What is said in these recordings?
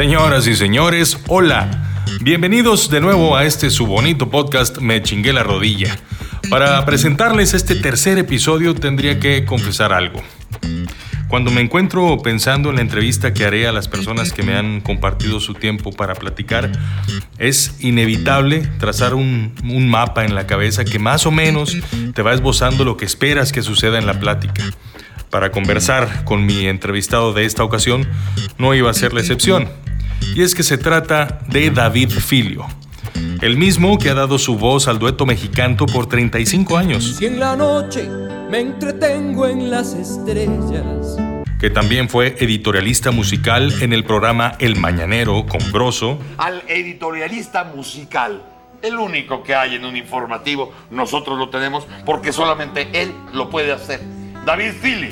Señoras y señores, hola. Bienvenidos de nuevo a este su bonito podcast Me chingué la rodilla. Para presentarles este tercer episodio tendría que confesar algo. Cuando me encuentro pensando en la entrevista que haré a las personas que me han compartido su tiempo para platicar, es inevitable trazar un, un, mapa en la cabeza que más o menos te va esbozando lo que esperas que suceda en la plática. Para conversar con mi entrevistado de esta ocasión no iba a ser la excepción. Y es que se trata de David Filio, el mismo que ha dado su voz al dueto mexicano por 35 años. Si en la noche me entretengo en las estrellas. Que también fue editorialista musical en el programa El Mañanero con Grosso. Al editorialista musical. El único que hay en un informativo, nosotros lo tenemos porque solamente él lo puede hacer. David Fili.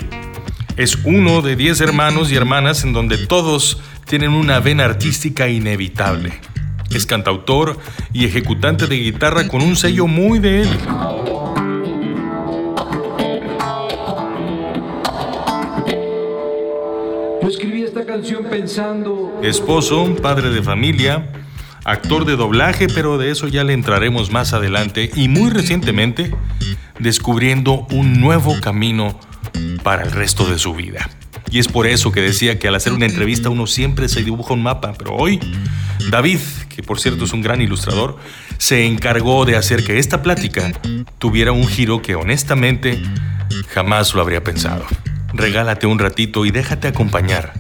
Es uno de 10 hermanos y hermanas en donde todos tienen una vena artística inevitable. Es cantautor y ejecutante de guitarra con un sello muy de él. Yo escribí esta canción pensando... Esposo, padre de familia, actor de doblaje, pero de eso ya le entraremos más adelante y muy recientemente descubriendo un nuevo camino para el resto de su vida. Y es por eso que decía que al hacer una entrevista uno siempre se dibuja un mapa, pero hoy David, que por cierto es un gran ilustrador, se encargó de hacer que esta plática tuviera un giro que honestamente jamás lo habría pensado. Regálate un ratito y déjate acompañar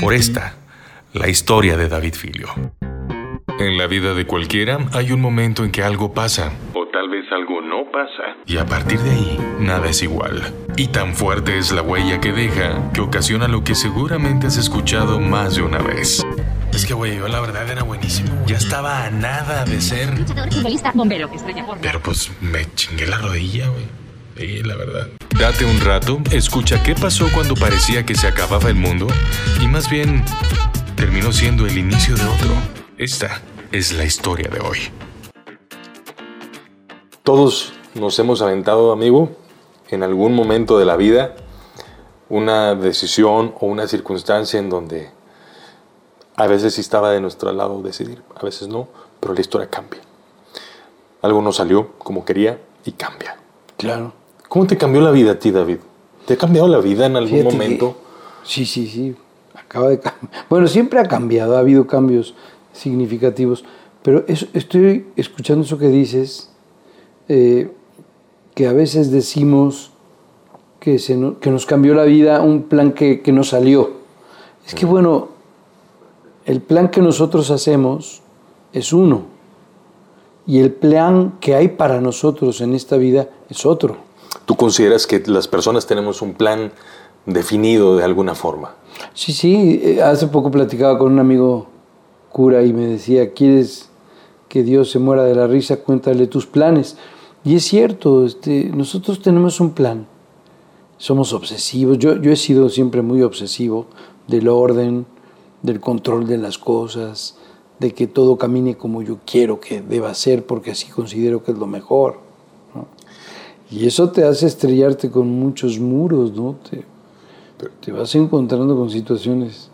por esta, la historia de David Filio. En la vida de cualquiera hay un momento en que algo pasa, o tal vez algo no pasa, y a partir de ahí nada es igual. Y tan fuerte es la huella que deja que ocasiona lo que seguramente has escuchado más de una vez. Es que, güey, yo la verdad era buenísimo. Ya estaba a nada de ser. bombero, estrella Pero pues me chingué la rodilla, güey. Sí, la verdad. Date un rato, escucha qué pasó cuando parecía que se acababa el mundo y más bien terminó siendo el inicio de otro. Esta es la historia de hoy. Todos nos hemos aventado, amigo, en algún momento de la vida una decisión o una circunstancia en donde a veces sí estaba de nuestro lado decidir, a veces no, pero la historia cambia. Algo no salió como quería y cambia. Claro. ¿Cómo te cambió la vida a ti, David? ¿Te ha cambiado la vida en algún Fíjate momento? que- sí, sí, sí. Acaba de cambiar. Bueno, siempre ha cambiado, ha habido cambios significativos. Pero eso- estoy escuchando eso que dices, eh, que a veces decimos que, se no- que nos cambió la vida un plan que, que no salió. Es que bueno, el plan que nosotros hacemos es uno. Y el plan que hay para nosotros en esta vida es otro. ¿Tú consideras que las personas tenemos un plan definido de alguna forma? Sí, sí, eh, hace poco platicaba con un amigo cura y me decía, ¿quieres que Dios se muera de la risa? Cuéntale tus planes. Y es cierto, este, nosotros tenemos un plan. Somos obsesivos. Yo, yo he sido siempre muy obsesivo del orden, del control de las cosas, de que todo camine como yo quiero que deba ser, porque así considero que es lo mejor. ¿no? Y eso te hace estrellarte con muchos muros, ¿no? Te, te vas encontrando con situaciones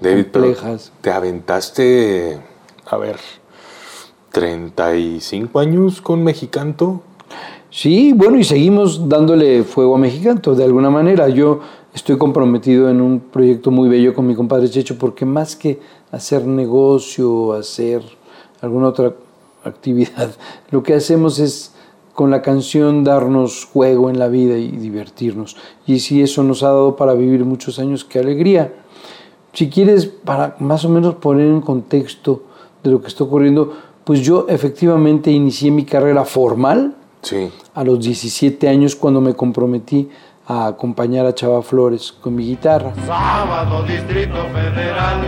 David, pero complejas. te aventaste, a ver, 35 años con Mexicanto. Sí, bueno, y seguimos dándole fuego a Mexicanto de alguna manera. Yo estoy comprometido en un proyecto muy bello con mi compadre Checho, porque más que hacer negocio, hacer alguna otra actividad, lo que hacemos es con la canción darnos juego en la vida y divertirnos. Y si eso nos ha dado para vivir muchos años, qué alegría. Si quieres, para más o menos poner en contexto de lo que está ocurriendo, pues yo efectivamente inicié mi carrera formal Sí. a los 17 años cuando me comprometí a acompañar a Chava Flores con mi guitarra. Sábado, Distrito Federal.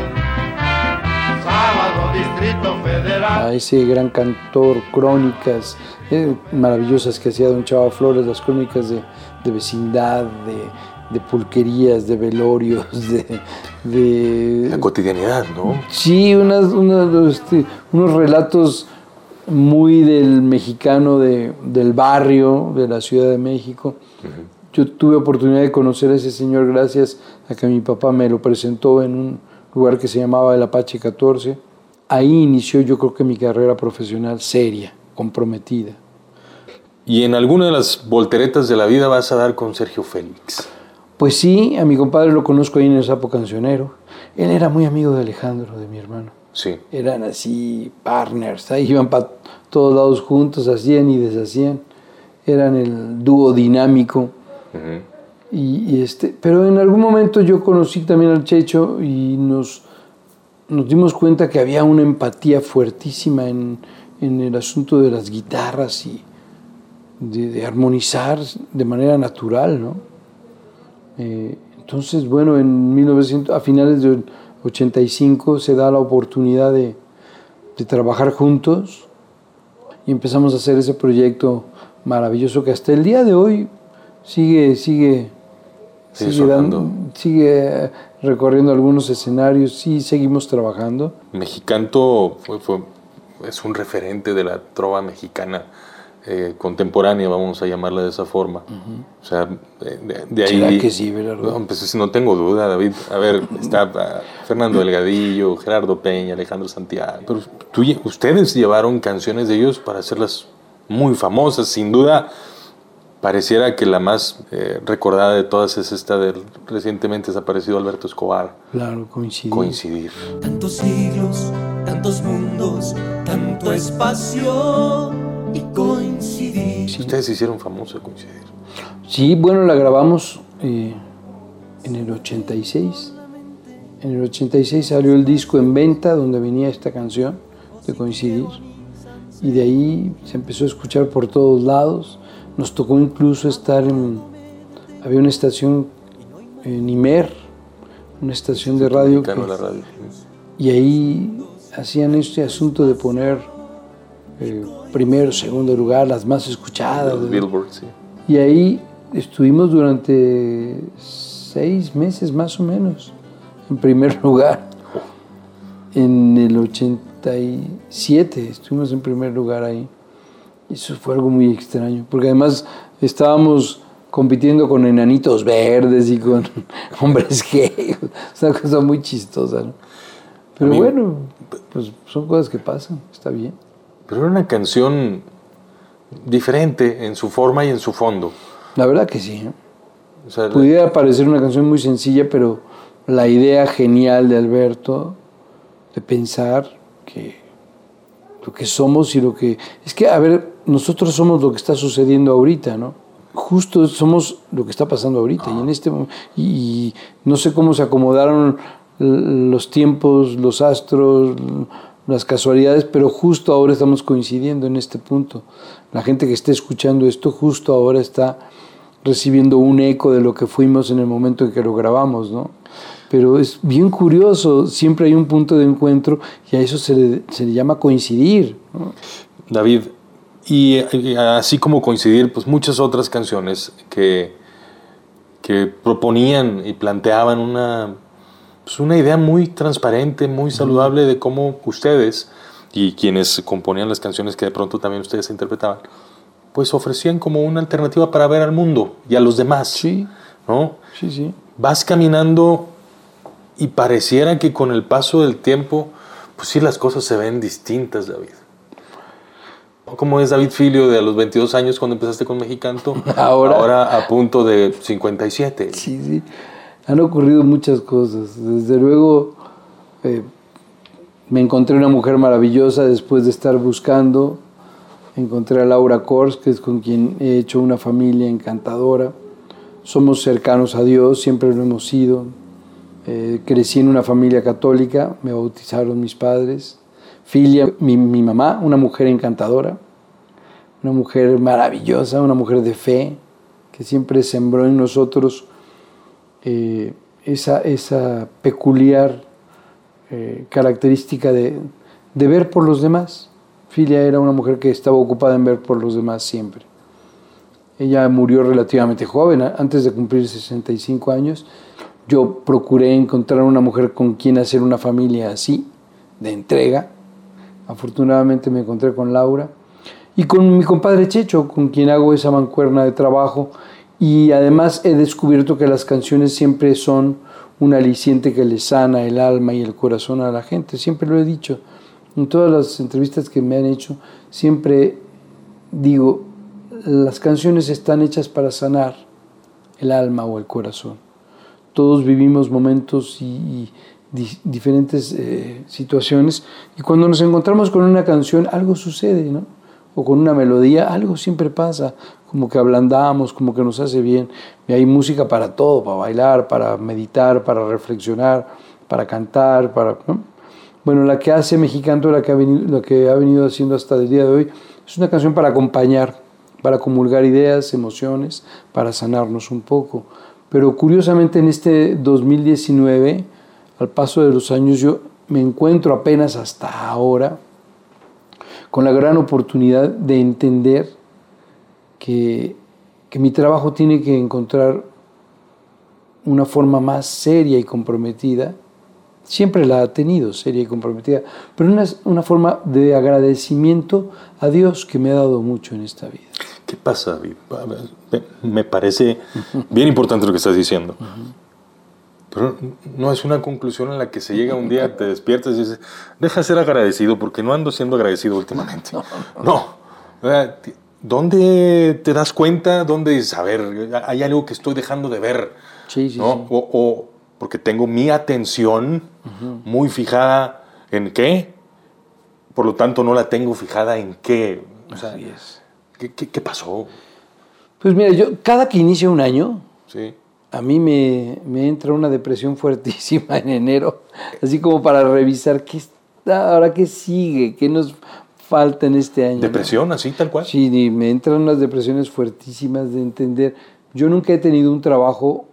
Sábado, Distrito Federal. A ese gran cantor, crónicas eh, maravillosas que hacía don Chava Flores, las crónicas de, de vecindad, de, de pulquerías, de velorios, de... de La cotidianidad, ¿no? Sí, unas, unas, este, unos relatos muy del mexicano de, del barrio, de la Ciudad de México. Yo tuve oportunidad de conocer a ese señor gracias a que mi papá me lo presentó en un lugar que se llamaba el Apache 14. Ahí inició yo creo que mi carrera profesional seria, comprometida. Y en alguna de las volteretas de la vida vas a dar con Sergio Félix. Pues sí, a mi compadre lo conozco ahí en el Sapo Cancionero. Él era muy amigo de Alejandro, de mi hermano. Sí. Eran así partners, ahí iban para todos lados juntos, hacían y deshacían. Eran el dúo dinámico. y, y este, pero en algún momento yo conocí también al Checho y nos, nos dimos cuenta que había una empatía fuertísima en, en el asunto de las guitarras y de, de armonizar de manera natural, ¿no? Eh, entonces, bueno, en 1900, a finales del 85 se da la oportunidad de, de trabajar juntos y empezamos a hacer ese proyecto maravilloso que hasta el día de hoy sigue, sigue, Sigue sigue, dando- sonando. sigue recorriendo algunos escenarios, sí seguimos trabajando. Mexicanto fue, fue- es un referente de la trova mexicana eh, contemporánea, vamos a llamarla de esa forma. O sea, de, ahí... ¿Será que sí? No, pues no tengo duda, David. A ver, está ah, Fernando Delgadillo, Gerardo Peña, Alejandro Santiago. Pero tú ustedes llevaron canciones de ellos para hacerlas muy famosas. Sin duda, pareciera que la más eh, recordada de todas es esta del recientemente desaparecido Alberto Escobar. Claro, coincidir. Coincidir. Tantos siglos, tantos mundos, tanto espacio y coincidir. Ustedes se hicieron famosos coincidir. Sí, bueno, la grabamos eh, en el 86. En el 86 salió el disco en venta donde venía esta canción de Coincidir. Y de ahí se empezó a escuchar por todos lados. Nos tocó incluso estar en... Había una estación en Imer, una estación de radio. que- la radio. y ahí hacían este asunto de poner eh, primero, segundo lugar, las más escuchadas. Billboard, sí. Y ahí estuvimos durante seis meses más o menos, en primer lugar. En el 87 estuvimos en primer lugar ahí. Eso fue algo muy extraño, porque además estábamos compitiendo con enanitos verdes y con hombres gay. Es una cosa muy chistosa, ¿no? Pero Amigo. bueno, pues son cosas que pasan, está bien. Pero era una canción diferente en su forma y en su fondo. La verdad que sí. ¿eh? O sea, Pudiera parecer una canción muy sencilla, pero la idea genial de Alberto de pensar que lo que somos y lo que... Es que, a ver, nosotros somos lo que está sucediendo ahorita, ¿no? Justo somos lo que está pasando ahorita y en este y, y no sé cómo se acomodaron los tiempos, los astros, las casualidades, pero justo ahora estamos coincidiendo en este punto. La gente que esté escuchando esto justo ahora está recibiendo un eco de lo que fuimos en el momento en que lo grabamos, ¿no? Pero es bien curioso, siempre hay un punto de encuentro y a eso se le, se le llama coincidir. ¿no? David, y, y así como coincidir, pues muchas otras canciones que, que proponían y planteaban una, pues una idea muy transparente, muy saludable de cómo ustedes y quienes componían las canciones que de pronto también ustedes interpretaban, pues ofrecían como una alternativa para ver al mundo y a los demás. Sí, ¿no? sí, sí. Vas caminando y pareciera que con el paso del tiempo, pues sí, las cosas se ven distintas, David. ¿Cómo es David Filio de a los 22 años cuando empezaste con Mexicanto? Ahora. Ahora a punto de 57. Sí, sí. Han ocurrido muchas cosas. Desde luego, eh, me encontré una mujer maravillosa después de estar buscando. Encontré a Laura Kors, que es con quien he hecho una familia encantadora. Somos cercanos a Dios, siempre lo hemos sido. Eh, crecí en una familia católica, me bautizaron mis padres. Filia, mi, mi mamá, una mujer encantadora, una mujer maravillosa, una mujer de fe, que siempre sembró en nosotros eh, esa, esa peculiar eh, característica de, de ver por los demás. Filia era una mujer que estaba ocupada en ver por los demás siempre. Ella murió relativamente joven, antes de cumplir 65 años. Yo procuré encontrar una mujer con quien hacer una familia así, de entrega. Afortunadamente me encontré con Laura y con mi compadre Checho, con quien hago esa mancuerna de trabajo. Y además he descubierto que las canciones siempre son un aliciente que le sana el alma y el corazón a la gente. Siempre lo he dicho. En todas las entrevistas que me han hecho, siempre digo, las canciones están hechas para sanar el alma o el corazón. Todos vivimos momentos y, diferentes eh, situaciones y cuando nos encontramos con una canción algo sucede, ¿no? O con una melodía, algo siempre pasa, como que ablandamos, como que nos hace bien. Y hay música para todo, para bailar, para meditar, para reflexionar, para cantar, para... Bueno, la que hace Mexicano, la que, ha venido, la que ha venido haciendo hasta el día de hoy, es una canción para acompañar, para comulgar ideas, emociones, para sanarnos un poco. Pero curiosamente en este 2019, al paso de los años, yo me encuentro apenas hasta ahora con la gran oportunidad de entender que, que mi trabajo tiene que encontrar una forma más seria y comprometida. Siempre la ha tenido, seria y comprometida, pero una, una forma de agradecimiento a Dios que me ha dado mucho en esta vida. ¿Qué pasa? Me parece bien importante lo que estás diciendo. Pero no es una conclusión en la que se llega un día, te despiertas y dices, deja de ser agradecido porque no ando siendo agradecido últimamente. No. ¿Dónde te das cuenta? ¿Dónde dices, a ver, hay algo que estoy dejando de ver? Sí, sí, ¿no? O, porque tengo mi atención muy fijada en qué, por lo tanto no la tengo fijada en qué. O sea, Así es. ¿Qué, pasó? Pues mira, yo cada que inicia un año, sí. a mí me, me, entra una depresión fuertísima en enero, así como para revisar qué está, ahora qué sigue, qué nos falta en este año. ¿Depresión, así tal cual? Sí, me entran unas depresiones fuertísimas de entender. Yo nunca he tenido un trabajo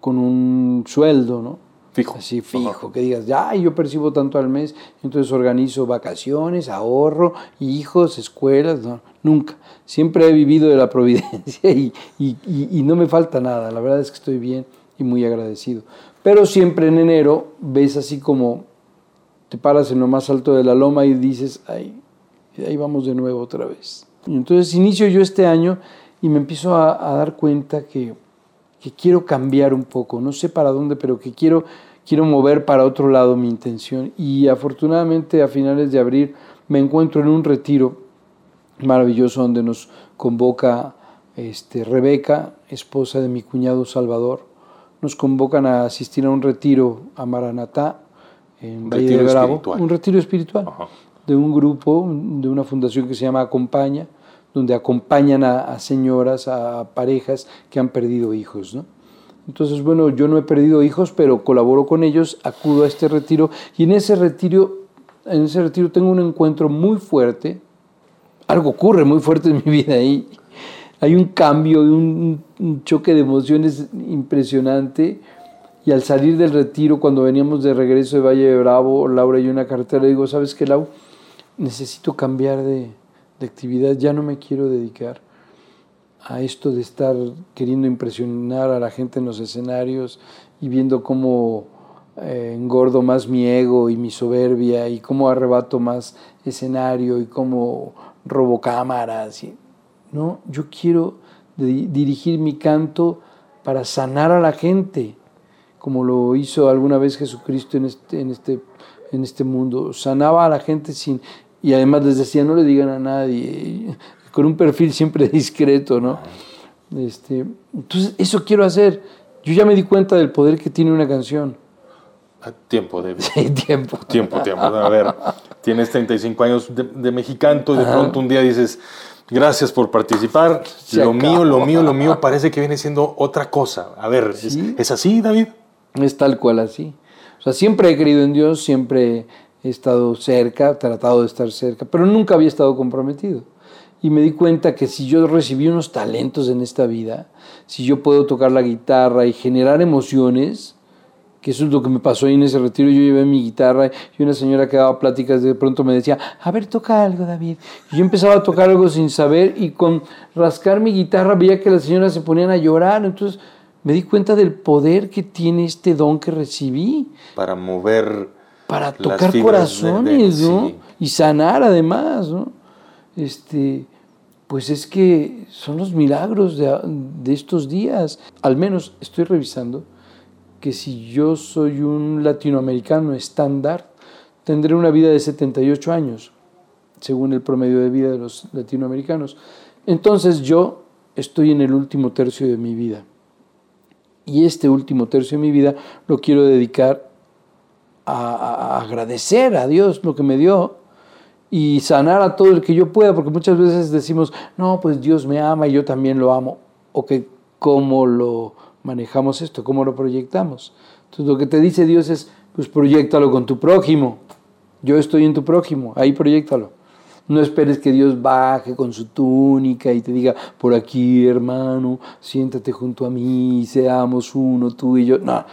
con un sueldo, ¿no? Fijo. Así fijo, que digas, ya, yo percibo tanto al mes, entonces organizo vacaciones, ahorro, hijos, escuelas, no, nunca. Siempre he vivido de la providencia y, y, y, no me falta nada, la verdad es que estoy bien y muy agradecido. Pero siempre en enero ves así como te paras en lo más alto de la loma y dices, ay, ahí vamos de nuevo otra vez. Entonces inicio yo este año y me empiezo a, a dar cuenta que que quiero cambiar un poco, no sé para dónde, pero que quiero, quiero mover para otro lado mi intención. Y afortunadamente a finales de abril me encuentro en un retiro maravilloso donde nos convoca este, Rebeca, esposa de mi cuñado Salvador. Nos convocan a asistir a un retiro a Maranatá, en Valle de Bravo, espiritual. un retiro espiritual Ajá. de un grupo, de una fundación que se llama Acompaña, donde acompañan a, a, señoras, a parejas que han perdido hijos. ¿no? Entonces, bueno, yo no he perdido hijos, pero colaboro con ellos, acudo a este retiro y en ese retiro, en ese retiro tengo un encuentro muy fuerte. Algo ocurre muy fuerte en mi vida ahí. Hay un cambio, un, un choque de emociones impresionante. Y al salir del retiro, cuando veníamos de regreso de Valle de Bravo, Laura y la carretera, le digo, ¿sabes qué, Lau? Necesito cambiar de, de actividad, ya no me quiero dedicar a esto de estar queriendo impresionar a la gente en los escenarios y viendo cómo eh, engordo más mi ego y mi soberbia y cómo arrebato más escenario y cómo robo cámaras. Y, no, yo quiero di dirigir mi canto para sanar a la gente, como lo hizo alguna vez Jesucristo en este, en este, en este mundo. Sanaba a la gente sin, y además les decía, no le digan a nadie, con un perfil siempre discreto, ¿no? Este, entonces, eso quiero hacer. Yo ya me di cuenta del poder que tiene una canción. Tiempo, David. Sí, tiempo. Tiempo, tiempo. A ver, tienes 35 años de, de mexicanto, de Ajá. pronto un día dices, gracias por participar, Se lo acabó. mío, lo mío, lo mío parece que viene siendo otra cosa. A ver, ¿es, Sí. ¿es así, David? Es tal cual así. O sea, siempre he creído en Dios, siempre he estado cerca, tratado de estar cerca, pero nunca había estado comprometido. Y me di cuenta que si yo recibí unos talentos en esta vida, si yo puedo tocar la guitarra y generar emociones, que eso es lo que me pasó ahí en ese retiro, yo llevé mi guitarra y una señora que daba pláticas de pronto me decía, a ver, toca algo, David. Y yo empezaba a tocar algo sin saber y con rascar mi guitarra veía que las señoras se ponían a llorar, entonces me di cuenta del poder que tiene este don que recibí Para mover para tocar de- corazones, de- ¿no? sí. Y sanar además, ¿no? Este, pues es que son los milagros de, de estos días. Al menos estoy revisando que si yo soy un latinoamericano estándar, tendré una vida de 78 años, según el promedio de vida de los latinoamericanos. Entonces yo estoy en el último tercio de mi vida. Y este último tercio de mi vida lo quiero dedicar a, agradecer a Dios lo que me dio y sanar a todo el que yo pueda, porque muchas veces decimos, no, pues Dios me ama y yo también lo amo. O que cómo lo manejamos esto, cómo lo proyectamos. Entonces lo que te dice Dios es, pues proyectalo con tu prójimo. Yo estoy en tu prójimo, ahí proyectalo. No esperes que Dios baje con su túnica y te diga, por aquí hermano, siéntate junto a mí, seamos uno, tú y yo. No,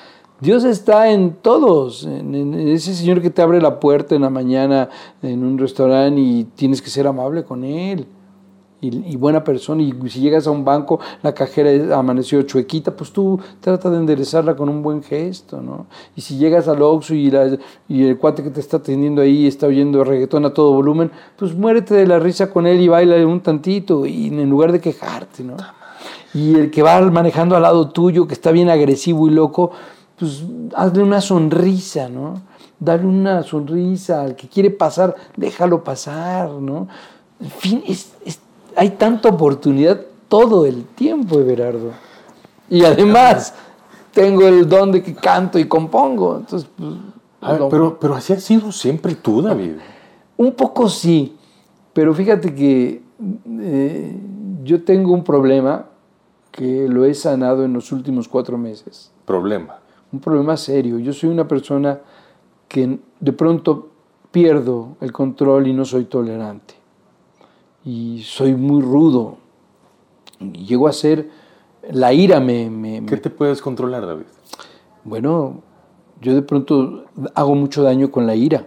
Dios está en todos, en, en ese Señor que te abre la puerta en la mañana en un restaurante y tienes que ser amable con Él y, y, buena persona. Y si llegas a un banco, la cajera amaneció chuequita, pues tú trata de enderezarla con un buen gesto, ¿no? Y si llegas al Oxxo y, la, y el cuate que te está atendiendo ahí está oyendo reggaetón a todo volumen, pues muérete de la risa con él y baila un tantito, y en lugar de quejarte, ¿no? Y el que va manejando al lado tuyo, que está bien agresivo y loco, pues hazle una sonrisa, ¿no? Dale una sonrisa al que quiere pasar, déjalo pasar, ¿no? En fin, es, es hay tanta oportunidad todo el tiempo, Everardo. Y además tengo el don de que canto y compongo. Entonces, pues, ver, no. pero, pero así has sido siempre tú, David. Un poco sí, pero fíjate que eh, yo tengo un problema que lo he sanado en los últimos cuatro meses. ¿Problema? Un problema serio. Yo soy una persona que de pronto pierdo el control y no soy tolerante y soy muy rudo. Llego a ser, la ira me, me, ¿Qué te puedes controlar, David? Bueno, yo de pronto hago mucho daño con la ira.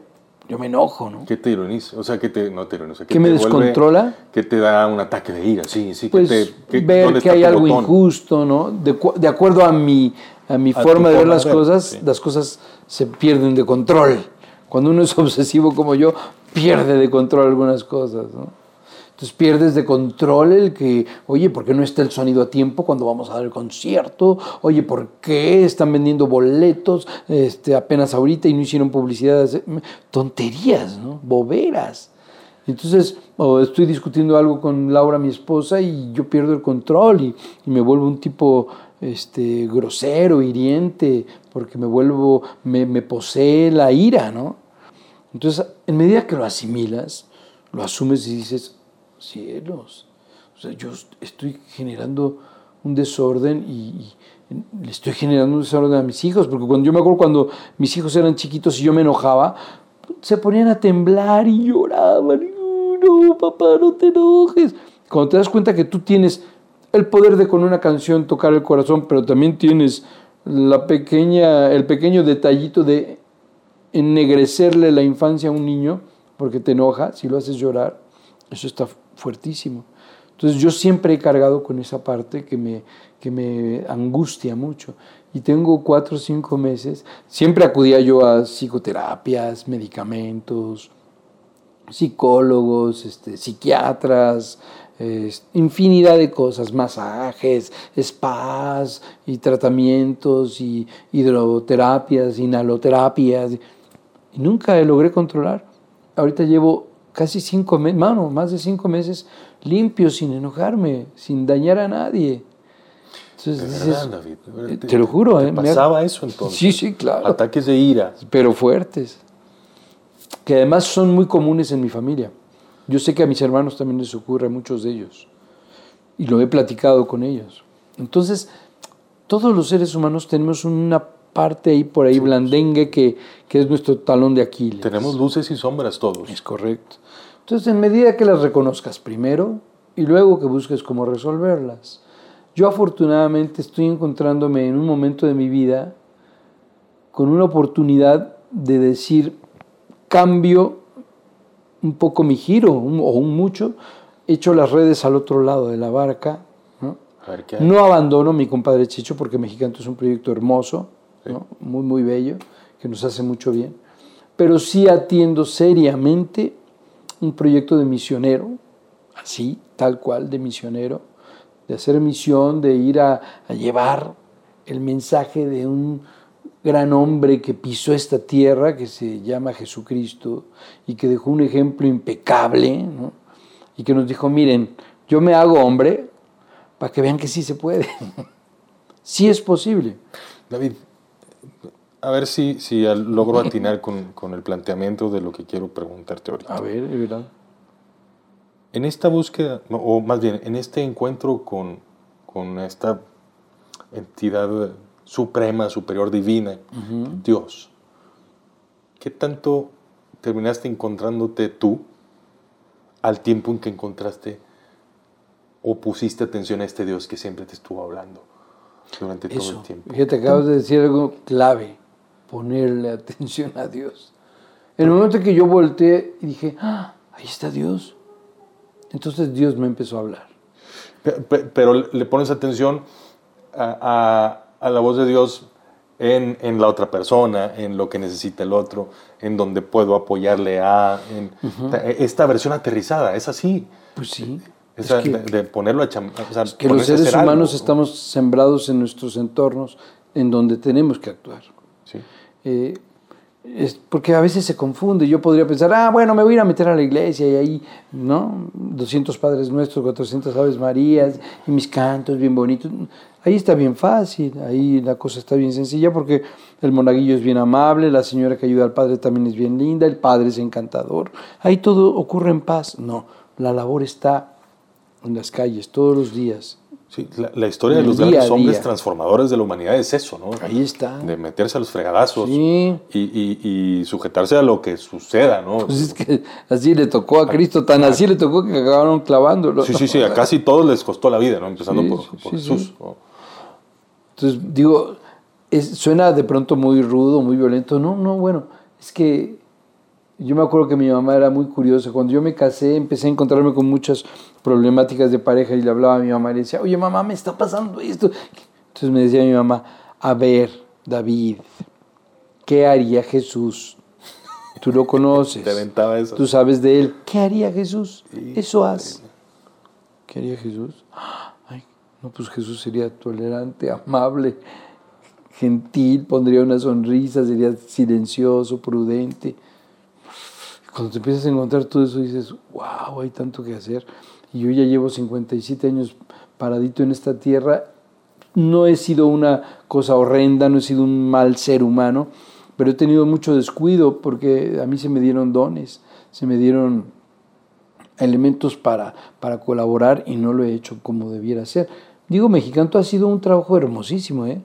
Yo me enojo, ¿no? ¿Qué te ironiza? O sea, ¿qué te, no te ironiza? ¿Qué me te descontrola? Vuelve, ¿Qué te da un ataque de ira? Sí, sí. Pues que te, que, ver que hay algo botón? injusto, ¿no? De, de, acuerdo a mi, a mi a forma de ver las ver, cosas, sí. las cosas se pierden de control. Cuando uno es obsesivo como yo, pierde de control algunas cosas, ¿no? Entonces pierdes de control el que, oye, ¿por qué no está el sonido a tiempo cuando vamos a dar el concierto? Oye, ¿por qué están vendiendo boletos este, apenas ahorita y no hicieron publicidad? Tonterías, ¿no? Boberas. Entonces, estoy discutiendo algo con Laura, mi esposa, y yo pierdo el control y, y me vuelvo un tipo este, grosero, hiriente, porque me vuelvo, me, me posee la ira, ¿no? Entonces, en medida que lo asimilas, lo asumes y dices, cielos. O sea, yo estoy generando un desorden y, le estoy generando un desorden a mis hijos, porque cuando yo me acuerdo cuando mis hijos eran chiquitos y yo me enojaba, se ponían a temblar y lloraban. Y, no, papá, no te enojes. Cuando te das cuenta que tú tienes el poder de con una canción tocar el corazón, pero también tienes la pequeña, el pequeño detallito de ennegrecerle la infancia a un niño, porque te enoja si lo haces llorar, eso está fuertísimo. Entonces yo siempre he cargado con esa parte que me, que me angustia mucho. Y tengo cuatro o cinco meses, siempre acudía yo a psicoterapias, medicamentos, psicólogos, este, psiquiatras, eh, infinidad de cosas, masajes, spas y tratamientos y hidroterapias, inhaloterapias. Y nunca logré controlar. Ahorita llevo casi cinco meses, mano, más de cinco meses limpio, sin enojarme, sin dañar a nadie. Entonces, dices, verdad, David, te, te, lo juro. ¿Te eh, pasaba eso entonces? Sí, sí, claro. Ataques de ira. Pero fuertes. Que además son muy comunes en mi familia. Yo sé que a mis hermanos también les ocurre, a muchos de ellos. Y lo he platicado con ellos. Entonces, todos los seres humanos tenemos una parte ahí por ahí sí, blandengue que, que, es nuestro talón de Aquiles. Tenemos luces y sombras todos. Es correcto. Entonces, en medida que las reconozcas primero y luego que busques cómo resolverlas. Yo afortunadamente estoy encontrándome en un momento de mi vida con una oportunidad de decir, cambio un poco mi giro un, o un mucho, echo las redes al otro lado de la barca. ¿no? no abandono mi compadre Chicho porque Mexicanto es un proyecto hermoso, Muy, muy bello, que nos hace mucho bien. Pero sí atiendo seriamente un proyecto de misionero, así, tal cual, de misionero, de hacer misión, de ir a, llevar el mensaje de un gran hombre que pisó esta tierra, que se llama Jesucristo, y que dejó un ejemplo impecable, y que nos dijo, miren, yo me hago hombre para que vean que sí se puede, sí es posible. David, a ver si, si logro atinar con, con, el planteamiento de lo que quiero preguntarte ahorita. A ver, es verdad. En esta búsqueda, o más bien, en este encuentro con, con esta entidad suprema, superior, divina, Dios, ¿qué tanto terminaste encontrándote tú al tiempo en que encontraste o pusiste atención a este Dios que siempre te estuvo hablando durante todo el tiempo? Fíjate, acabas de decir algo clave, ponerle atención a Dios. En el momento que yo volteé y dije, ah, ahí está Dios. Entonces Dios me empezó a hablar. Pero, le pones atención a, la voz de Dios en, la otra persona, en lo que necesita el otro, en donde puedo apoyarle a... Esta versión aterrizada, es así. Pues sí. de, ponerlo a... que los seres humanos estamos sembrados en nuestros entornos en donde tenemos que actuar. Sí. Eh, es porque a veces se confunde. Yo podría pensar, ah, bueno, me voy a ir a meter a la iglesia y ahí, ¿no? 200 Padres Nuestros, 400 Aves Marías y mis cantos bien bonitos. Ahí está bien fácil, ahí la cosa está bien sencilla porque el monaguillo es bien amable, la señora que ayuda al padre también es bien linda, el padre es encantador. Ahí todo ocurre en paz. No, la labor está en las calles todos los días Sí, la, historia de los grandes hombres transformadores de la humanidad es eso, ¿no? Ahí está. De meterse a los fregadazos y, y, sujetarse a lo que suceda, ¿no? Pues es que así le tocó a Cristo, tan así le tocó que acabaron clavándolo. Sí, sí, sí, a casi todos les costó la vida, ¿no? Empezando por, Jesús. Entonces, digo, suena de pronto muy rudo, muy violento. No, no, bueno, es que yo me acuerdo que mi mamá era muy curiosa. Cuando yo me casé, empecé a encontrarme con muchas problemáticas de pareja y le hablaba a mi mamá y le decía, oye mamá, me está pasando esto. Entonces me decía mi mamá, a ver, David, ¿qué haría Jesús? Tú lo conoces. Te aventaba eso. Tú sabes de él. ¿Qué haría Jesús? eso haz. ¿Qué haría Jesús? Ay, no, pues Jesús sería tolerante, amable, gentil, pondría una sonrisa, sería silencioso, prudente cuando te empiezas a encontrar todo eso, dices, wow, hay tanto que hacer. Y yo ya llevo 57 años paradito en esta tierra. No he sido una cosa horrenda, no he sido un mal ser humano, pero he tenido mucho descuido porque a mí se me dieron dones, se me dieron elementos para, para colaborar y no lo he hecho como debiera ser. Digo, Mexicanto ha sido un trabajo hermosísimo, ¿eh?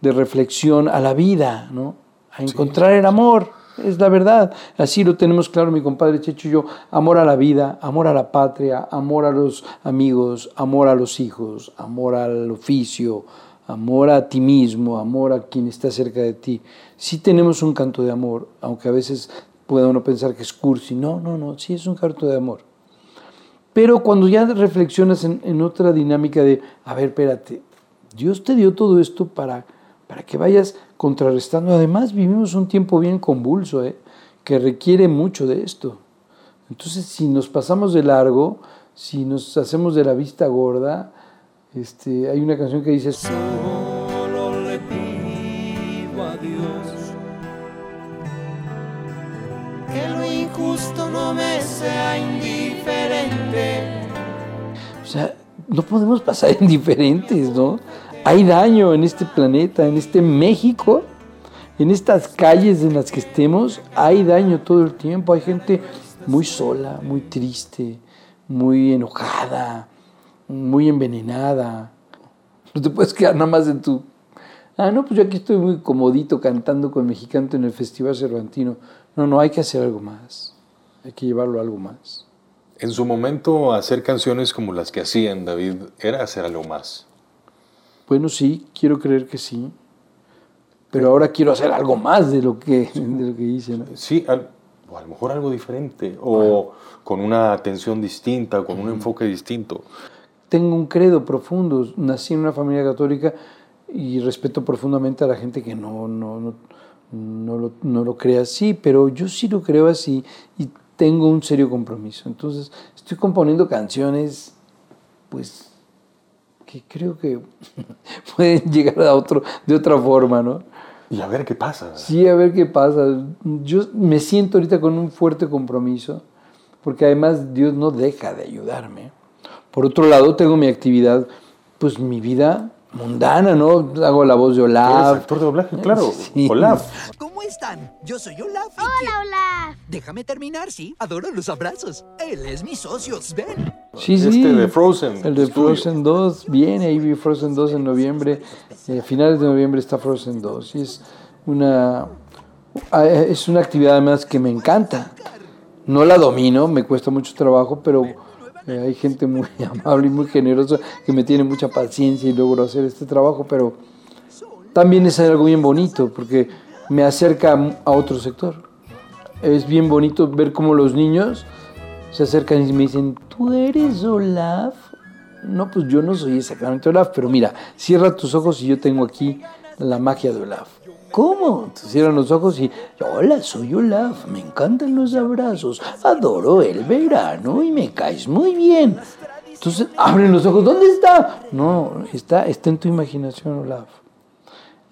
de reflexión a la vida, ¿no? a encontrar el amor es la verdad. Así lo tenemos claro mi compadre Checho y yo. Amor a la vida, amor a la patria, amor a los amigos, amor a los hijos, amor al oficio, amor a ti mismo, amor a quien está cerca de ti. Sí tenemos un canto de amor, aunque a veces pueda uno pensar que es cursi. No, no, no, sí es un canto de amor. Pero cuando ya reflexionas en, otra dinámica de, a ver, espérate, Dios te dio todo esto para, para que vayas contrarrestando. Además, vivimos un tiempo bien convulso, ¿eh? que requiere mucho de esto. Entonces, si nos pasamos de largo, si nos hacemos de la vista gorda, este, hay una canción que dice... Solo le pido a Dios que lo injusto no me sea indiferente. O sea, no podemos pasar indiferentes, ¿no? Hay daño en este planeta, en este México, en estas calles en las que estemos, hay daño todo el tiempo. Hay gente muy sola, muy triste, muy enojada, muy envenenada. No te puedes quedar nada más en tu... Ah, no, pues yo aquí estoy muy comodito cantando con Mexicanto en el Festival Cervantino. No, no, hay que hacer algo más. Hay que llevarlo a algo más. En su momento, hacer canciones como las que hacían, David, era hacer algo más. Bueno, sí, quiero creer que sí. Pero ahora quiero hacer algo más de lo que, de lo que hice. ¿no? Sí, o a lo mejor algo diferente, o con una atención distinta, con un enfoque distinto. Tengo un credo profundo. Nací en una familia católica y respeto profundamente a la gente que no, no, no, no, lo, no lo cree así, pero yo sí lo creo así y tengo un serio compromiso. Entonces, estoy componiendo canciones, pues que creo que pueden llegar a otro, de otra forma, ¿no? Y a ver qué pasa. Sí, a ver qué pasa. Yo me siento ahorita con un fuerte compromiso, porque además Dios no deja de ayudarme. Por otro lado, tengo mi actividad, pues mi vida mundana, ¿no? Hago la voz de Eres Olaf. actor de doblaje, claro. Sí. Olaf. ¿Cómo están? Yo soy Olaf. y Hola, hola. Déjame terminar, sí. Adoro los abrazos. Él es mi socio, Sven. Sí, sí. Este de Frozen. El de. Frozen 2 viene, ahí vi Frozen 2 en noviembre. eh, a finales de noviembre está Frozen 2. Y es una, ah, es una actividad además que me encanta. No la domino, me cuesta mucho trabajo, pero eh, hay gente muy amable y muy generosa que me tiene mucha paciencia y logro hacer este trabajo, pero también es algo bien bonito porque me acerca a otro sector. Es bien bonito ver cómo los niños se acercan y me dicen, ¿tú eres Olaf? No, pues yo no soy exactamente Olaf, pero mira, cierra tus ojos y yo tengo aquí la magia de Olaf. ¿Cómo? Te cierran los ojos y, hola, soy Olaf, me encantan los abrazos, adoro el verano y me caes muy bien. Entonces abren los ojos, ¿dónde está? No, está, está en tu imaginación, Olaf.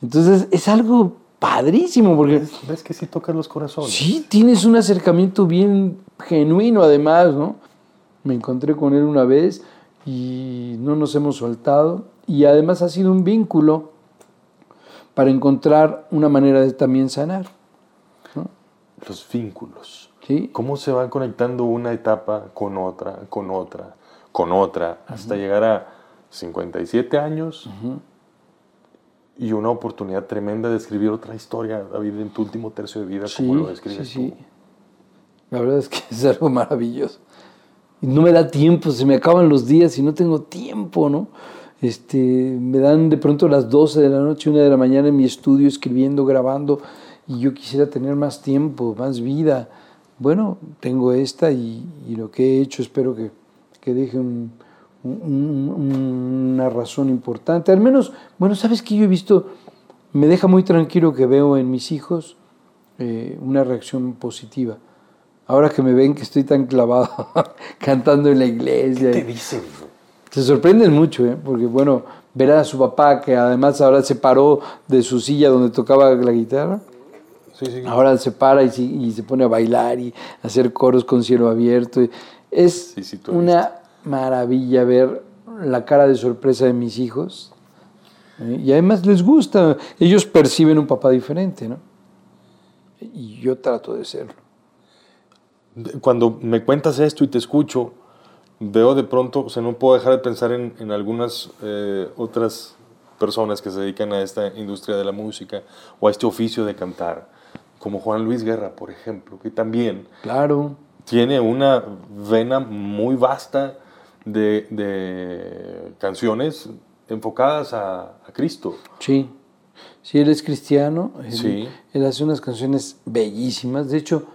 Entonces es algo padrísimo porque ¿Ves que sí tocas los corazones? Sí, tienes un acercamiento bien genuino además, ¿no? Me encontré con él una vez y no nos hemos soltado y además ha sido un vínculo para encontrar una manera de también sanar, Los vínculos. ¿sí? ¿Cómo se van conectando una etapa con otra, con otra, con otra, hasta llegar a 57 años y una oportunidad tremenda de escribir otra historia, David, en tu último tercio de vida, como lo describes sí, tú? sí. La verdad es que es algo maravilloso. Y no me da tiempo, se me acaban los días y no tengo tiempo, ¿no? Este, me dan de pronto las 12 de la noche, 1 de la mañana en mi estudio escribiendo, grabando, y yo quisiera tener más tiempo, más vida. Bueno, tengo esta y, y lo que he hecho espero que, que deje un- una razón importante. Al menos, bueno, ¿sabes qué yo he visto? Me deja muy tranquilo que veo en mis hijos eh, una reacción positiva. Ahora que me ven que estoy tan clavado cantando en la iglesia. ¿Qué te dicen? Se sorprenden mucho, ¿eh? porque bueno, ver a su papá que además ahora se paró de su silla donde tocaba la guitarra, Sí, sí. ahora se para y, se- y se pone a bailar y hacer coros con cielo abierto. Es Sí, una maravilla ver la cara de sorpresa de mis hijos. ¿eh? Y además les gusta, ellos perciben un papá diferente, ¿no? Y yo trato de serlo. Cuando me cuentas esto y te escucho, veo de pronto, o sea, no puedo dejar de pensar en, en algunas eh, otras personas que se dedican a esta industria de la música o a este oficio de cantar, como Juan Luis Guerra, por ejemplo, que también Claro, tiene una vena muy vasta de, de canciones enfocadas a, a Cristo. Sí, sí, él es cristiano. Él, Sí. él hace unas canciones bellísimas. De hecho,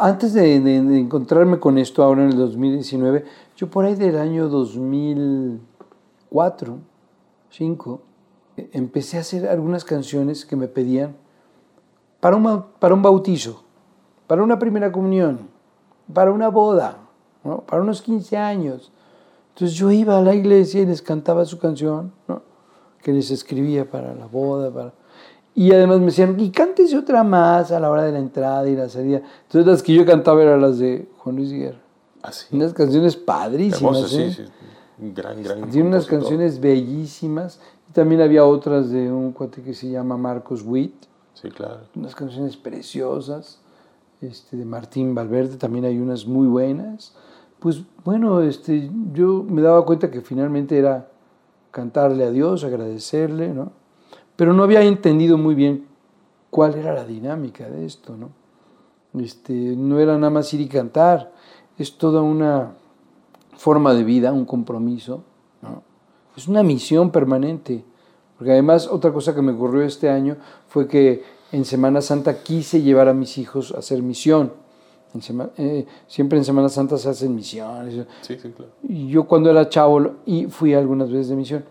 antes de, de- de encontrarme con esto ahora en el 2019, yo por ahí del año 2004, 2005, eh, empecé a hacer algunas canciones que me pedían para un, para un bautizo, para una primera comunión, para una boda, ¿no? para unos 15 años. Entonces yo iba a la iglesia y les cantaba su canción, ¿no? que les escribía para la boda. Para... Y además me decían, y cántese otra más a la hora de la entrada y la salida. Entonces las que yo cantaba eran las de Juan Luis Guerra. Así. Unas canciones padrísimas. Hermosas, ¿eh? sí, sí. Gran, gran. Tiene unas canciones bellísimas. Y también había otras de un cuate que se llama Marcos Witt, Sí, claro. unas canciones preciosas. Este, de Martín Valverde también hay unas muy buenas. Pues bueno, este, yo me daba cuenta que finalmente era cantarle a Dios, agradecerle, ¿no? Pero no había entendido muy bien cuál era la dinámica de esto, ¿no? Este, no era nada más ir y cantar, es toda una forma de vida, un compromiso, ¿no? Es una misión permanente. Porque además otra cosa que me ocurrió este año fue que en Semana Santa quise llevar a mis hijos a hacer misión. En eh, siempre en Semana Santa se hacen misiones. Sí, sí, claro. Y yo cuando era chavo y fui algunas veces de misión.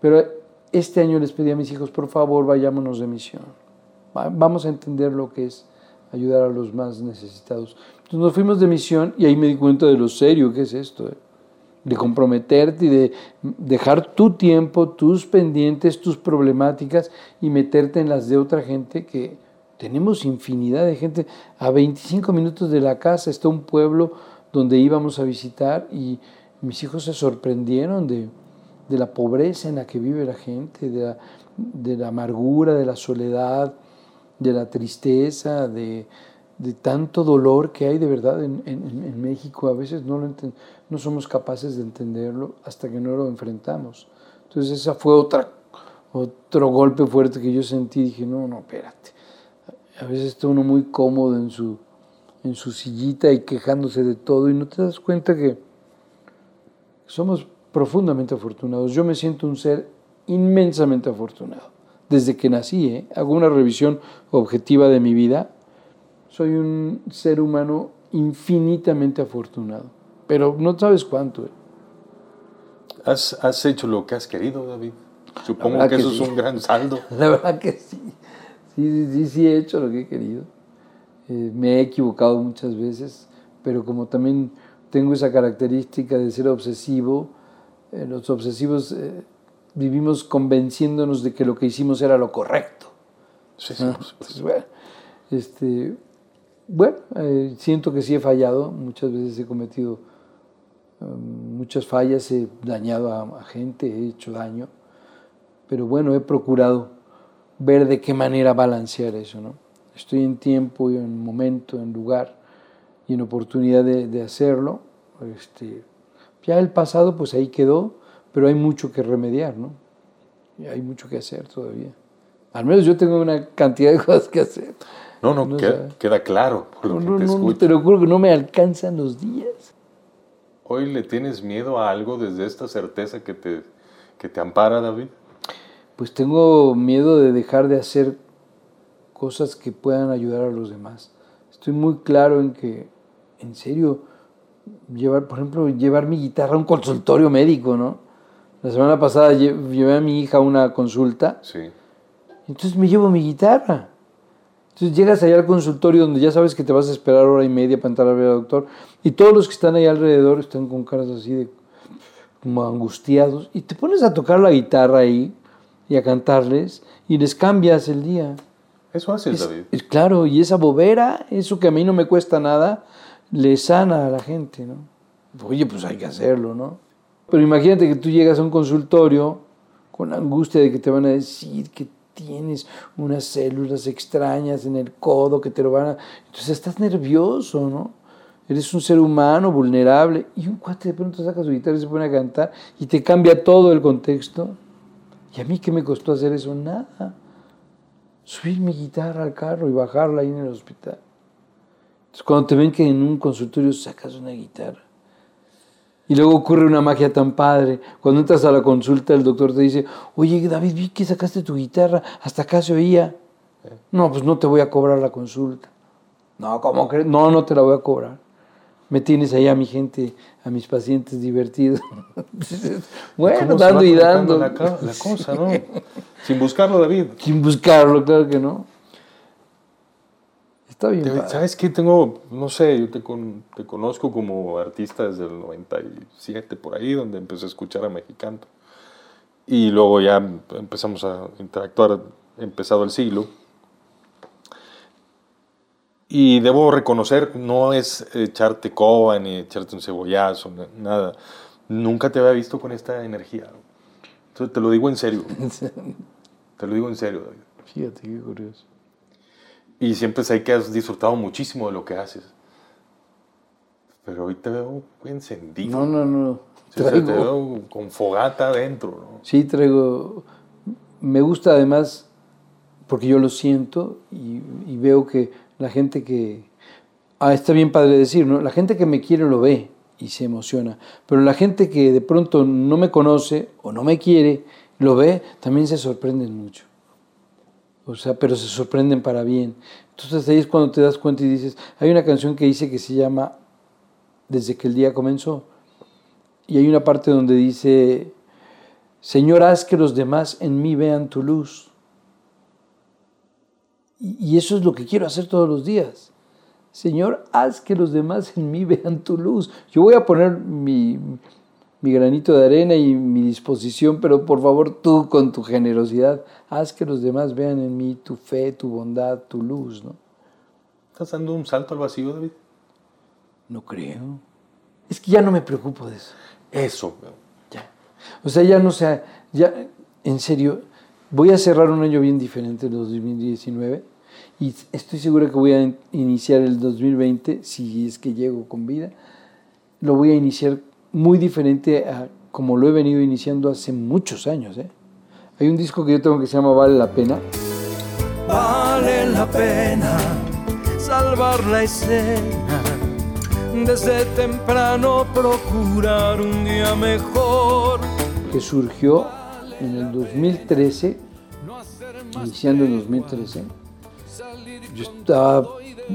Pero este año les pedí a mis hijos, por favor, vayámonos de misión. Va- Vamos a entender lo que es ayudar a los más necesitados. Entonces nos fuimos de misión y ahí me di cuenta de lo serio que es esto. ¿eh? de comprometerte y de dejar tu tiempo, tus pendientes, tus problemáticas y meterte en las de otra gente que tenemos infinidad de gente. A 25 minutos de la casa está un pueblo donde íbamos a visitar y mis hijos se sorprendieron de, la pobreza en la que vive la gente, de la, amargura, de la soledad, de la tristeza, de, tanto dolor que hay de verdad en, México. A veces no, somos capaces de entenderlo hasta que no lo enfrentamos. Entonces esa fue otro golpe fuerte que yo sentí. Dije, no, no, espérate. A veces está uno muy cómodo en su, en su sillita y quejándose de todo y no te das cuenta que somos profundamente afortunados. Yo me siento un ser inmensamente afortunado. Desde que nací, ¿eh? hago una revisión objetiva de mi vida soy un ser humano infinitamente afortunado, pero no sabes cuánto. ¿eh? ¿Has, ¿Has, hecho lo que has querido, David? Supongo que, que, eso sí. es un gran saldo. La verdad que sí. Sí, sí, sí he hecho lo que he querido. Eh, me he equivocado muchas veces, pero como también tengo esa característica de ser obsesivo, eh, los obsesivos eh, vivimos convenciéndonos de que lo que hicimos era lo correcto. Sí, sí. Entonces, bueno, este, bueno, siento que sí he fallado, muchas veces he cometido um, muchas fallas, he dañado a, a, gente, he hecho daño, pero bueno, he procurado ver de qué manera balancear eso, ¿no? Estoy en tiempo y en momento, en lugar y en oportunidad de, de hacerlo. Este, ya el pasado pues ahí quedó, pero hay mucho que remediar, ¿no? Y hay mucho que hacer todavía. Al menos yo tengo una cantidad de cosas que hacer. No, no, no queda, queda, claro. Por lo no, que te, no, escucho. te lo juro que no me alcanzan los días. ¿Hoy le tienes miedo a algo desde esta certeza que te, que te ampara, David? Pues tengo miedo de dejar de hacer cosas que puedan ayudar a los demás. Estoy muy claro en que, en serio, llevar, por ejemplo, llevar mi guitarra a un consultorio médico, ¿no? La semana pasada llevé a mi hija a una consulta. Sí. Entonces me llevo mi guitarra. Entonces llegas allá al consultorio donde ya sabes que te vas a esperar hora y media para entrar a ver al doctor y todos los que están ahí alrededor están con caras así de como angustiados y te pones a tocar la guitarra ahí y a cantarles y les cambias el día. Eso haces, es, David. Es, claro, y esa bobera, eso que a mí no me cuesta nada, le sana a la gente, ¿no? Oye, pues hay que hacerlo, ¿no? Pero imagínate que tú llegas a un consultorio con la angustia de que te van a decir que tienes unas células extrañas en el codo que te lo van a... Entonces estás nervioso, ¿no? Eres un ser humano vulnerable y un cuate de pronto saca su guitarra y se pone a cantar y te cambia todo el contexto. ¿Y a mí qué me costó hacer eso? Nada. Subir mi guitarra al carro y bajarla ahí en el hospital. Entonces cuando te ven que en un consultorio sacas una guitarra y luego ocurre una magia tan padre. Cuando entras a la consulta, el doctor te dice, oye, David, vi que sacaste tu guitarra, hasta acá se oía. No, pues no te voy a cobrar la consulta. No, ¿cómo crees? No, no te la voy a cobrar. Me tienes ahí a mi gente, a mis pacientes divertidos. bueno, dando y dando. La, la cosa, ¿no? Sin buscarlo, David. Sin buscarlo, claro que no. Está bien. Te, ¿Sabes qué? Tengo, no sé, yo te, con, te, conozco como artista desde el 97, por ahí, donde empecé a escuchar a Mexicano. Y luego ya empezamos a interactuar, empezado el siglo. Y debo reconocer, no es echarte coba ni echarte un cebollazo, nada. Nunca te había visto con esta energía. Entonces te lo digo en serio. te lo digo en serio, David. Fíjate, qué curioso. Y siempre sé que has disfrutado muchísimo de lo que haces. Pero hoy te veo encendido. No, no, no. Sí, traigo... te veo con fogata adentro. ¿no? Sí, traigo... Me gusta además, porque yo lo siento y, y, veo que la gente que... Ah, está bien padre decir, ¿no? La gente que me quiere lo ve y se emociona. Pero la gente que de pronto no me conoce o no me quiere, lo ve, también se sorprenden mucho. O sea, pero se sorprenden para bien. Entonces ahí es cuando te das cuenta y dices, hay una canción que dice que se llama Desde que el día comenzó. Y hay una parte donde dice, Señor, haz que los demás en mí vean tu luz. Y eso es lo que quiero hacer todos los días. Señor, haz que los demás en mí vean tu luz. Yo voy a poner mi, mi granito de arena y mi disposición, pero por favor tú con tu generosidad, haz que los demás vean en mí tu fe, tu bondad, tu luz, ¿no? ¿Estás dando un salto al vacío, David? No creo. Es que ya no me preocupo de eso. Eso. Ya. O sea, ya no sé, ya, en serio, voy a cerrar un año bien diferente, el 2019, y estoy seguro que voy a in- iniciar el 2020, si es que llego con vida, lo voy a iniciar muy diferente a como lo he venido iniciando hace muchos años. ¿eh? Hay un disco que yo tengo que se llama Vale la Pena, Vale la pena salvar la escena. Desde temprano procurar un día mejor. que surgió en el 2013, iniciando el 2013. Yo estaba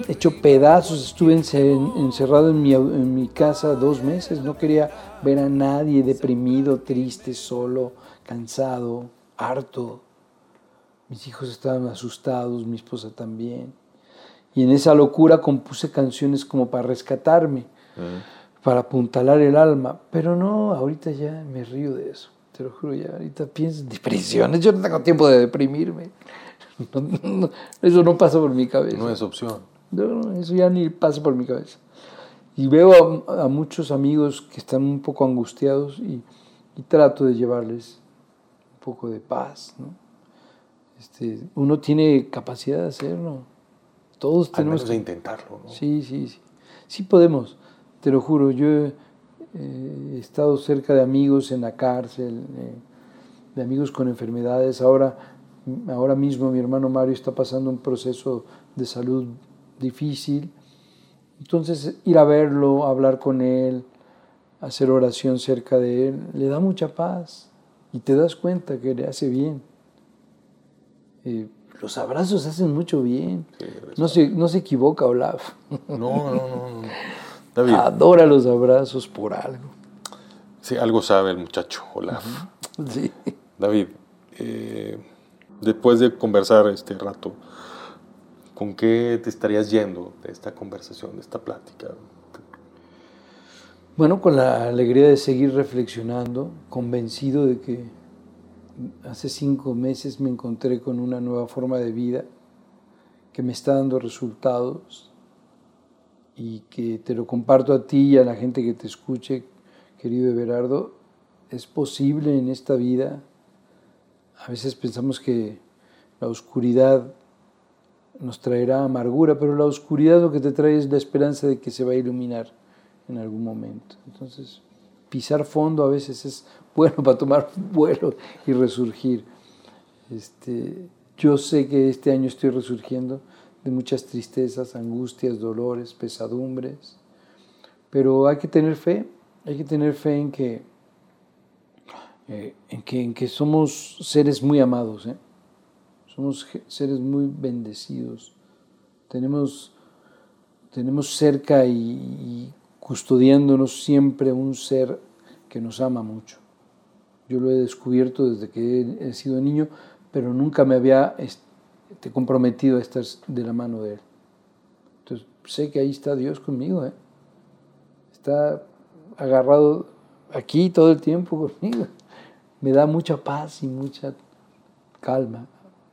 hecho pedazos, estuve ence- encerrado en mi, au- en mi casa dos meses, no quería ver a nadie, deprimido, triste, solo, cansado, harto. Mis hijos estaban asustados, mi esposa también. Y en esa locura compuse canciones como para rescatarme, para apuntalar el alma. Pero no, ahorita ya me río de eso. Te lo juro, ya ahorita pienso en depresiones. Yo no tengo tiempo de deprimirme. No, no, eso no pasa por mi cabeza. No es opción. No, eso ya ni pasa por mi cabeza. Y veo a, a muchos amigos que están un poco angustiados y, y trato de llevarles un poco de paz. ¿no? Este, uno tiene capacidad de hacerlo. Todos Al tenemos menos de que- intentarlo, ¿no? Sí, sí, sí. Sí podemos, te lo juro. Yo he, eh, he estado cerca de amigos en la cárcel, eh, de amigos con enfermedades. Ahora, ahora mismo mi hermano Mario está pasando un proceso de salud difícil. Entonces, ir a verlo, hablar con él, hacer oración cerca de él, le da mucha paz y te das cuenta que le hace bien. Eh, los abrazos hacen mucho bien. No se, no se equivoca, Olaf. No, no, no. no. David, Adora los abrazos por algo. sí, algo sabe el muchacho, Olaf. Sí. David, eh, después de conversar este rato, ¿con qué te estarías yendo de esta conversación, de esta plática? Bueno, con la alegría de seguir reflexionando, convencido de que hace cinco meses me encontré con una nueva forma de vida que me está dando resultados y que te lo comparto a ti y a la gente que te escuche, querido Everardo, es posible en esta vida. A veces pensamos que la oscuridad nos traerá amargura, pero la oscuridad lo que te trae es la esperanza de que se va a iluminar en algún momento. Entonces, pisar fondo a veces es bueno para tomar vuelo y resurgir. Este, yo sé que este año estoy resurgiendo de muchas tristezas, angustias, dolores, pesadumbres, pero hay que tener fe, hay que tener fe en que, eh, en que, en que somos seres muy amados, ¿eh? somos seres muy bendecidos, tenemos, tenemos cerca y, custodiándonos siempre un ser que nos ama mucho. Yo lo he descubierto desde que he, sido niño, pero nunca me había comprometido a estar de la mano de Él. Entonces sé que ahí está Dios conmigo, ¿eh? está agarrado aquí todo el tiempo conmigo. Me da mucha paz y mucha calma.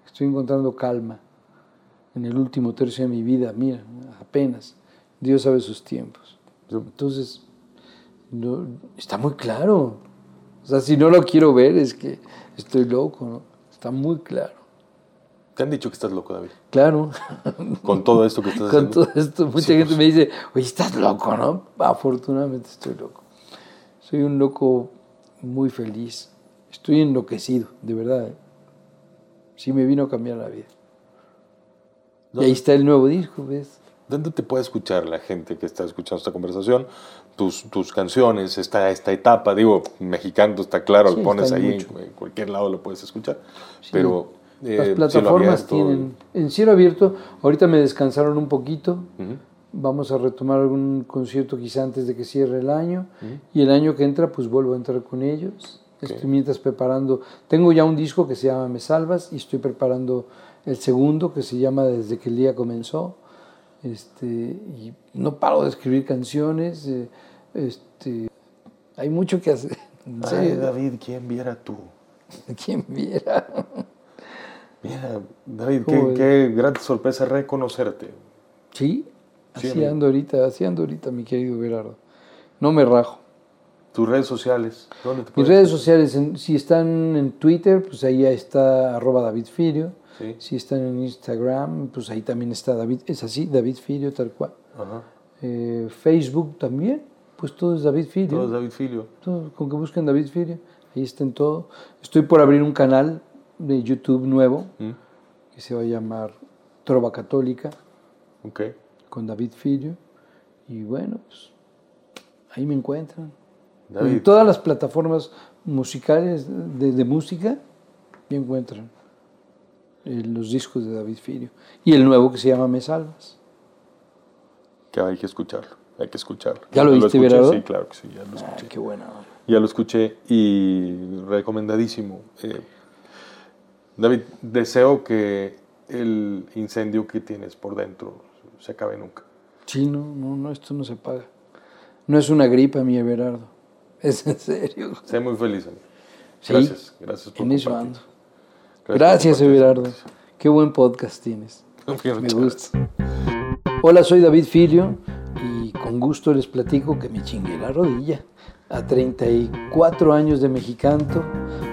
Estoy encontrando calma en el último tercio de mi vida, mira, apenas. Dios sabe sus tiempos. Entonces, no- está muy claro. O sea, si no lo quiero ver es que estoy loco, ¿no? Está muy claro. Te han dicho que estás loco, David. Claro. Con todo esto que estás Con haciendo. todo esto, mucha Sí, gente pues. me dice, oye, estás loco, ¿no? Afortunadamente estoy loco. Soy un loco muy feliz. Estoy enloquecido, de verdad. ¿eh? Sí me vino a cambiar la vida. Y ahí está el nuevo disco, ¿ves? ¿Dónde te puede escuchar la gente que está escuchando esta conversación? Tus, tus canciones, esta, esta etapa, digo, mexicano está claro, Sí, lo pones ahí, mucho. en cualquier lado lo puedes escuchar. Pero eh, Las plataformas abierto, tienen... En cielo abierto, ahorita me descansaron un poquito. Vamos a retomar algún concierto quizá antes de que cierre el año. Y el año que entra, pues vuelvo a entrar con ellos. Estoy mientras preparando... Tengo ya un disco que se llama Me Salvas y estoy preparando el segundo que se llama Desde que el día comenzó. Este, y no paro de escribir canciones. eh, este, Hay mucho que hacer. Ay, David, ¿quién viera tú? ¿Quién viera? Mira, David, ¿Cómo qué, gran sorpresa reconocerte. Sí, así ando ahorita, así ando ahorita, mi querido Gerardo. No me rajo. Tus redes sociales, ¿dónde te Mis redes sociales, en- si están en Twitter, pues ahí está arroba David Firio. Sí. Si están en Instagram, pues ahí también está David, es así, David Firio, tal cual. Ajá. Eh, Facebook también, pues todo es David Firio. Todo es David Filio. Todo, con que busquen David Firio, ahí está en todo. Estoy por abrir un canal de YouTube nuevo ¿Mm? que se va a llamar Trova Católica Ok. con David Firio. Y bueno, pues ahí me encuentran. David, En todas las plataformas musicales de, de música me encuentran los discos de David Firio. Y el nuevo que se llama Me Salvas. que hay que escucharlo. Hay que escucharlo. ¿Ya lo viste, escuché, Gerardo? Sí, claro que sí, ya lo escuché. Ay, qué buena. Ya lo escuché y recomendadísimo. Eh, David, deseo que el incendio que tienes por dentro se acabe nunca. Sí, no, no, no, esto no se paga. No es una gripa, mi Everardo. Es en serio. Sé muy feliz, amigo. Sí, Gracias, gracias por En eso compartir. Gracias. Everardo. Qué buen podcast tienes. Me gracias. gusta. Hola, soy David Filio y con gusto les platico que me chingué la rodilla. A 34 años de mexicanto,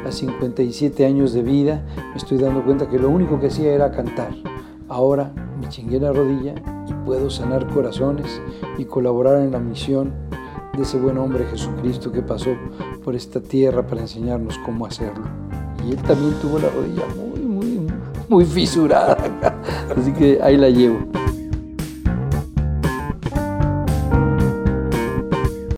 a 57 años de vida, me estoy dando cuenta que lo único que hacía era cantar. Ahora me chingué la rodilla y puedo sanar corazones y colaborar en la misión de ese buen hombre Jesucristo que pasó por esta tierra para enseñarnos cómo hacerlo. Y él también tuvo la rodilla muy, muy, muy fisurada. Así que ahí la llevo.